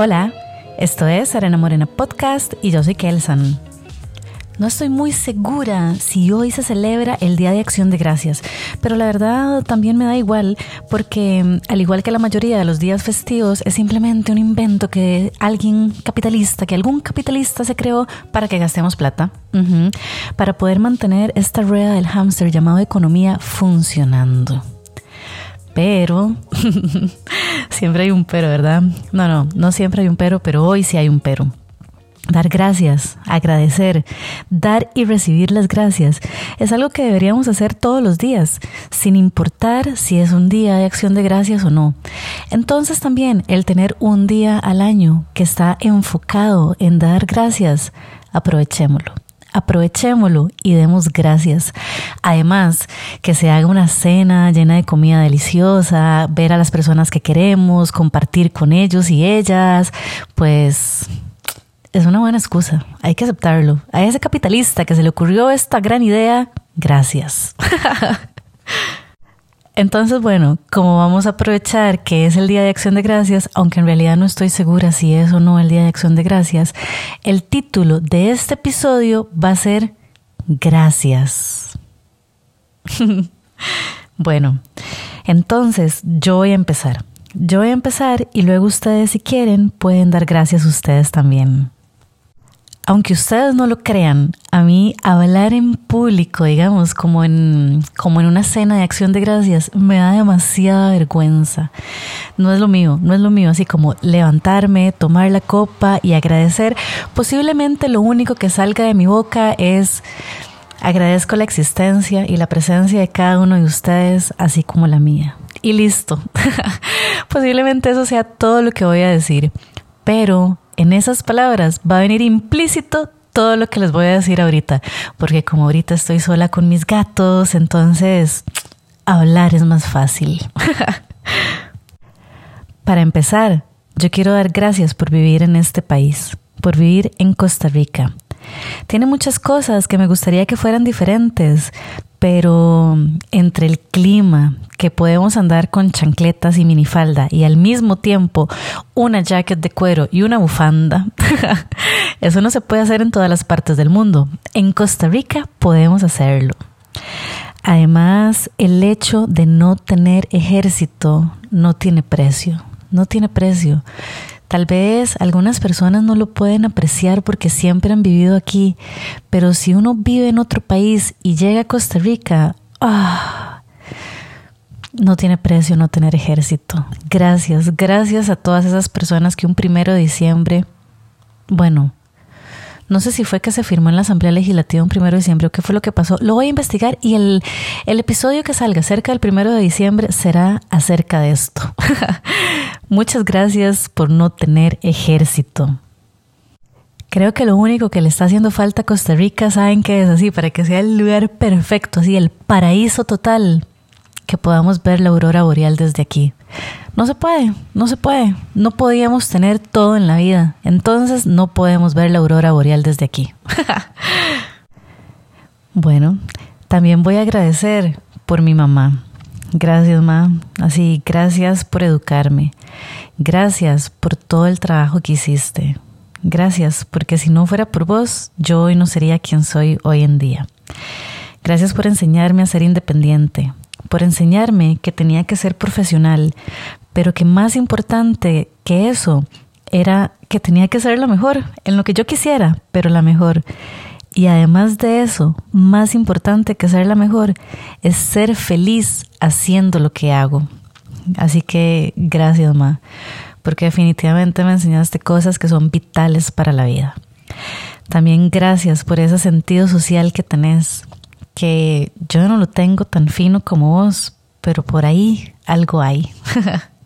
Hola, esto es Arena Morena Podcast y yo soy Kelsan. No estoy muy segura si hoy se celebra el Día de Acción de Gracias, pero la verdad también me da igual porque al igual que la mayoría de los días festivos es simplemente un invento que alguien capitalista, que algún capitalista se creó para que gastemos plata, para poder mantener esta rueda del hámster llamado economía funcionando. Pero siempre hay un pero, ¿verdad? No, no, no siempre hay un pero, pero hoy sí hay un pero. Dar gracias, agradecer, dar y recibir las gracias es algo que deberíamos hacer todos los días, sin importar si es un día de acción de gracias o no. Entonces también el tener un día al año que está enfocado en dar gracias, aprovechémoslo aprovechémoslo y demos gracias. Además, que se haga una cena llena de comida deliciosa, ver a las personas que queremos, compartir con ellos y ellas, pues es una buena excusa. Hay que aceptarlo. A ese capitalista que se le ocurrió esta gran idea, gracias. Entonces, bueno, como vamos a aprovechar que es el Día de Acción de Gracias, aunque en realidad no estoy segura si es o no el Día de Acción de Gracias, el título de este episodio va a ser Gracias. bueno, entonces yo voy a empezar. Yo voy a empezar y luego ustedes si quieren pueden dar gracias ustedes también aunque ustedes no lo crean, a mí hablar en público, digamos, como en, como en una cena de acción de gracias, me da demasiada vergüenza. No es lo mío, no es lo mío, así como levantarme, tomar la copa y agradecer. Posiblemente lo único que salga de mi boca es agradezco la existencia y la presencia de cada uno de ustedes, así como la mía. Y listo. Posiblemente eso sea todo lo que voy a decir. Pero en esas palabras va a venir implícito todo lo que les voy a decir ahorita, porque como ahorita estoy sola con mis gatos, entonces hablar es más fácil. Para empezar, yo quiero dar gracias por vivir en este país, por vivir en Costa Rica. Tiene muchas cosas que me gustaría que fueran diferentes, pero entre el clima, que podemos andar con chancletas y minifalda y al mismo tiempo una jacket de cuero y una bufanda, eso no se puede hacer en todas las partes del mundo. En Costa Rica podemos hacerlo. Además, el hecho de no tener ejército no tiene precio, no tiene precio. Tal vez algunas personas no lo pueden apreciar porque siempre han vivido aquí, pero si uno vive en otro país y llega a Costa Rica, ah, no tiene precio no tener ejército. Gracias, gracias a todas esas personas que un primero de diciembre, bueno, no sé si fue que se firmó en la Asamblea Legislativa un primero de diciembre o qué fue lo que pasó. Lo voy a investigar y el, el episodio que salga cerca del primero de diciembre será acerca de esto. Muchas gracias por no tener ejército. Creo que lo único que le está haciendo falta a Costa Rica, saben que es así, para que sea el lugar perfecto, así, el paraíso total, que podamos ver la aurora boreal desde aquí. No se puede, no se puede. No podíamos tener todo en la vida. Entonces no podemos ver la aurora boreal desde aquí. bueno, también voy a agradecer por mi mamá. Gracias, ma. Así, gracias por educarme. Gracias por todo el trabajo que hiciste. Gracias, porque si no fuera por vos, yo hoy no sería quien soy hoy en día. Gracias por enseñarme a ser independiente, por enseñarme que tenía que ser profesional, pero que más importante que eso era que tenía que ser la mejor, en lo que yo quisiera, pero la mejor. Y además de eso, más importante que ser la mejor, es ser feliz haciendo lo que hago. Así que gracias, Ma, porque definitivamente me enseñaste cosas que son vitales para la vida. También gracias por ese sentido social que tenés, que yo no lo tengo tan fino como vos, pero por ahí algo hay.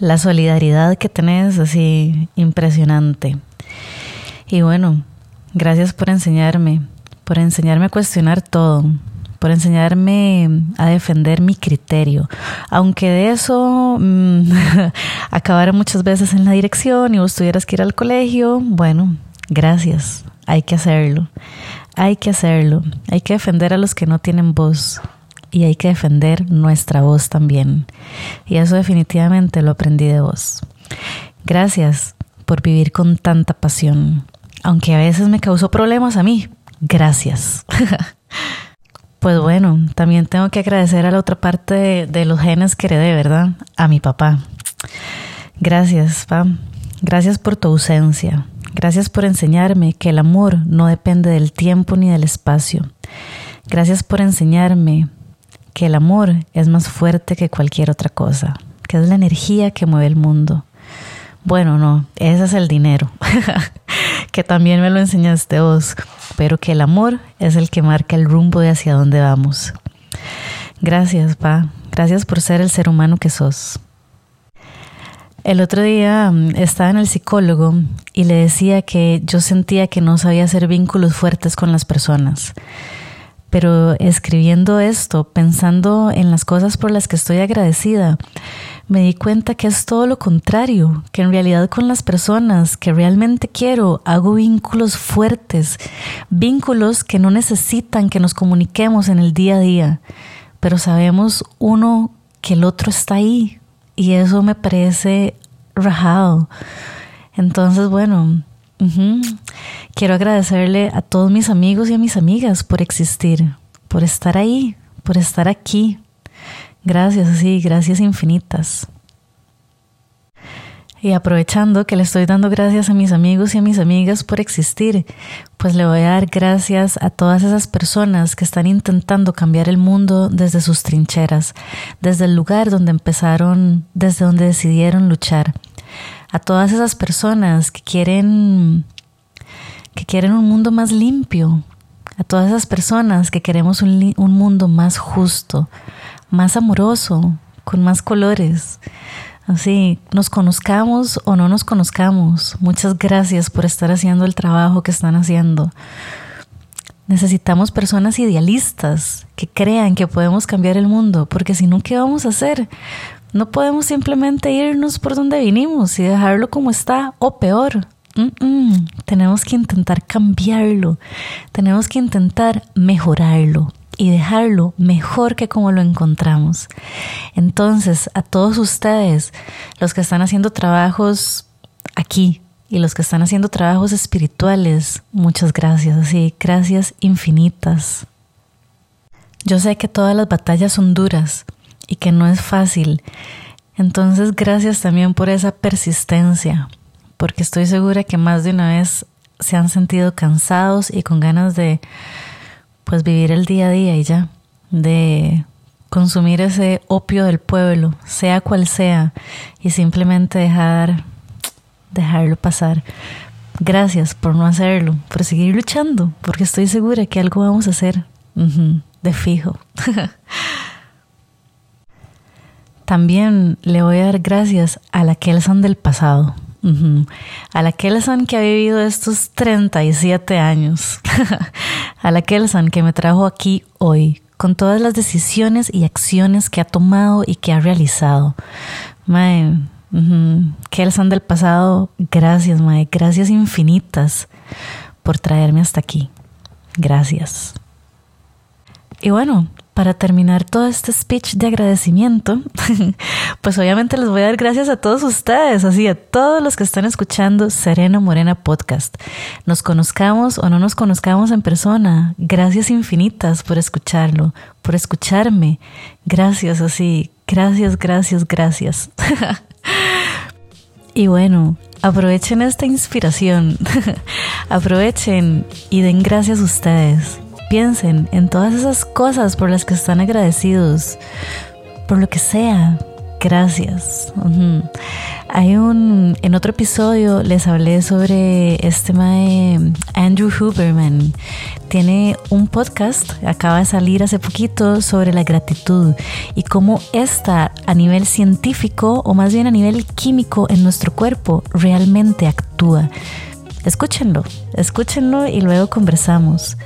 La solidaridad que tenés, así, impresionante. Y bueno, gracias por enseñarme, por enseñarme a cuestionar todo, por enseñarme a defender mi criterio. Aunque de eso mm, acabara muchas veces en la dirección y vos tuvieras que ir al colegio, bueno, gracias, hay que hacerlo. Hay que hacerlo, hay que defender a los que no tienen voz y hay que defender nuestra voz también. Y eso definitivamente lo aprendí de vos. Gracias por vivir con tanta pasión. Aunque a veces me causó problemas a mí. Gracias. pues bueno, también tengo que agradecer a la otra parte de, los genes que heredé, ¿verdad? A mi papá. Gracias, pa. Gracias por tu ausencia. Gracias por enseñarme que el amor no depende del tiempo ni del espacio. Gracias por enseñarme que el amor es más fuerte que cualquier otra cosa, que es la energía que mueve el mundo. Bueno, no, ese es el dinero, que también me lo enseñaste vos, pero que el amor es el que marca el rumbo de hacia dónde vamos. Gracias, pa. Gracias por ser el ser humano que sos. El otro día mm, estaba en el psicólogo y le decía que yo sentía que no sabía hacer vínculos fuertes con las personas. Pero escribiendo esto, pensando en las cosas por las que estoy agradecida, me di cuenta que es todo lo contrario, que en realidad con las personas que realmente quiero hago vínculos fuertes, vínculos que no necesitan que nos comuniquemos en el día a día, pero sabemos uno que el otro está ahí, y eso me parece rajado. Entonces, bueno, quiero agradecerle a todos mis amigos y a mis amigas por existir, por estar ahí, por estar aquí. Gracias, sí, gracias infinitas. Y aprovechando que le estoy dando gracias a mis amigos y a mis amigas por existir, pues le voy a dar gracias a todas esas personas que están intentando cambiar el mundo desde sus trincheras, desde el lugar donde empezaron, desde donde decidieron luchar. A todas esas personas que quieren que quieren un mundo más limpio, a todas esas personas que queremos un, un mundo más justo, más amoroso, con más colores Así, nos conozcamos o no nos conozcamos. Muchas gracias por estar haciendo el trabajo que están haciendo. Necesitamos personas idealistas que crean que podemos cambiar el mundo, porque si no, ¿qué vamos a hacer? No podemos simplemente irnos por donde vinimos y dejarlo como está o peor. Tenemos que intentar cambiarlo, tenemos que intentar mejorarlo y dejarlo mejor que como lo encontramos. Entonces, a todos ustedes, los que están haciendo trabajos aquí y los que están haciendo trabajos espirituales, muchas gracias, así, gracias infinitas. Yo sé que todas las batallas son duras y que no es fácil. Entonces, gracias también por esa persistencia, porque estoy segura que más de una vez se han sentido cansados y con ganas de pues vivir el día a día y ya, de consumir ese opio del pueblo, sea cual sea, y simplemente dejar, dejarlo pasar. Gracias por no hacerlo, por seguir luchando, porque estoy segura que algo vamos a hacer, de fijo. También le voy a dar gracias a la Kelsan del pasado a la Kelsan que ha vivido estos 37 años. a la Kelsan que me trajo aquí hoy, con todas las decisiones y acciones que ha tomado y que ha realizado. Mae, Kelsan del pasado, gracias, Mae, gracias infinitas por traerme hasta aquí. Gracias. Y bueno, para terminar todo este speech de agradecimiento, pues obviamente les voy a dar gracias a todos ustedes, así a todos los que están escuchando Serena Morena Podcast. Nos conozcamos o no nos conozcamos en persona, gracias infinitas por escucharlo, por escucharme. Gracias, así, gracias, gracias, gracias. y bueno, aprovechen esta inspiración, aprovechen y den gracias a ustedes piensen en todas esas cosas por las que están agradecidos, por lo que sea. Gracias. Hay un, en otro episodio les hablé sobre este mae Andrew Huberman. Tiene un podcast, acaba de salir hace poquito, sobre la gratitud y cómo esta a nivel científico o más bien a nivel químico en nuestro cuerpo realmente actúa. Escúchenlo, escúchenlo y luego conversamos.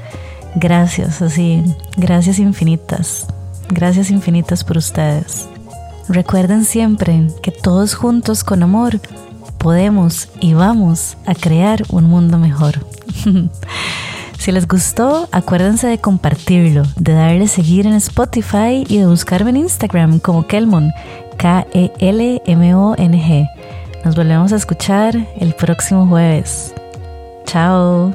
Gracias, así, gracias infinitas. Gracias infinitas por ustedes. Recuerden siempre que todos juntos con amor podemos y vamos a crear un mundo mejor. si les gustó, acuérdense de compartirlo, de darle seguir en Spotify y de buscarme en Instagram como Kelmon, K-E-L-M-O-N-G. Nos volvemos a escuchar el próximo jueves. Chao.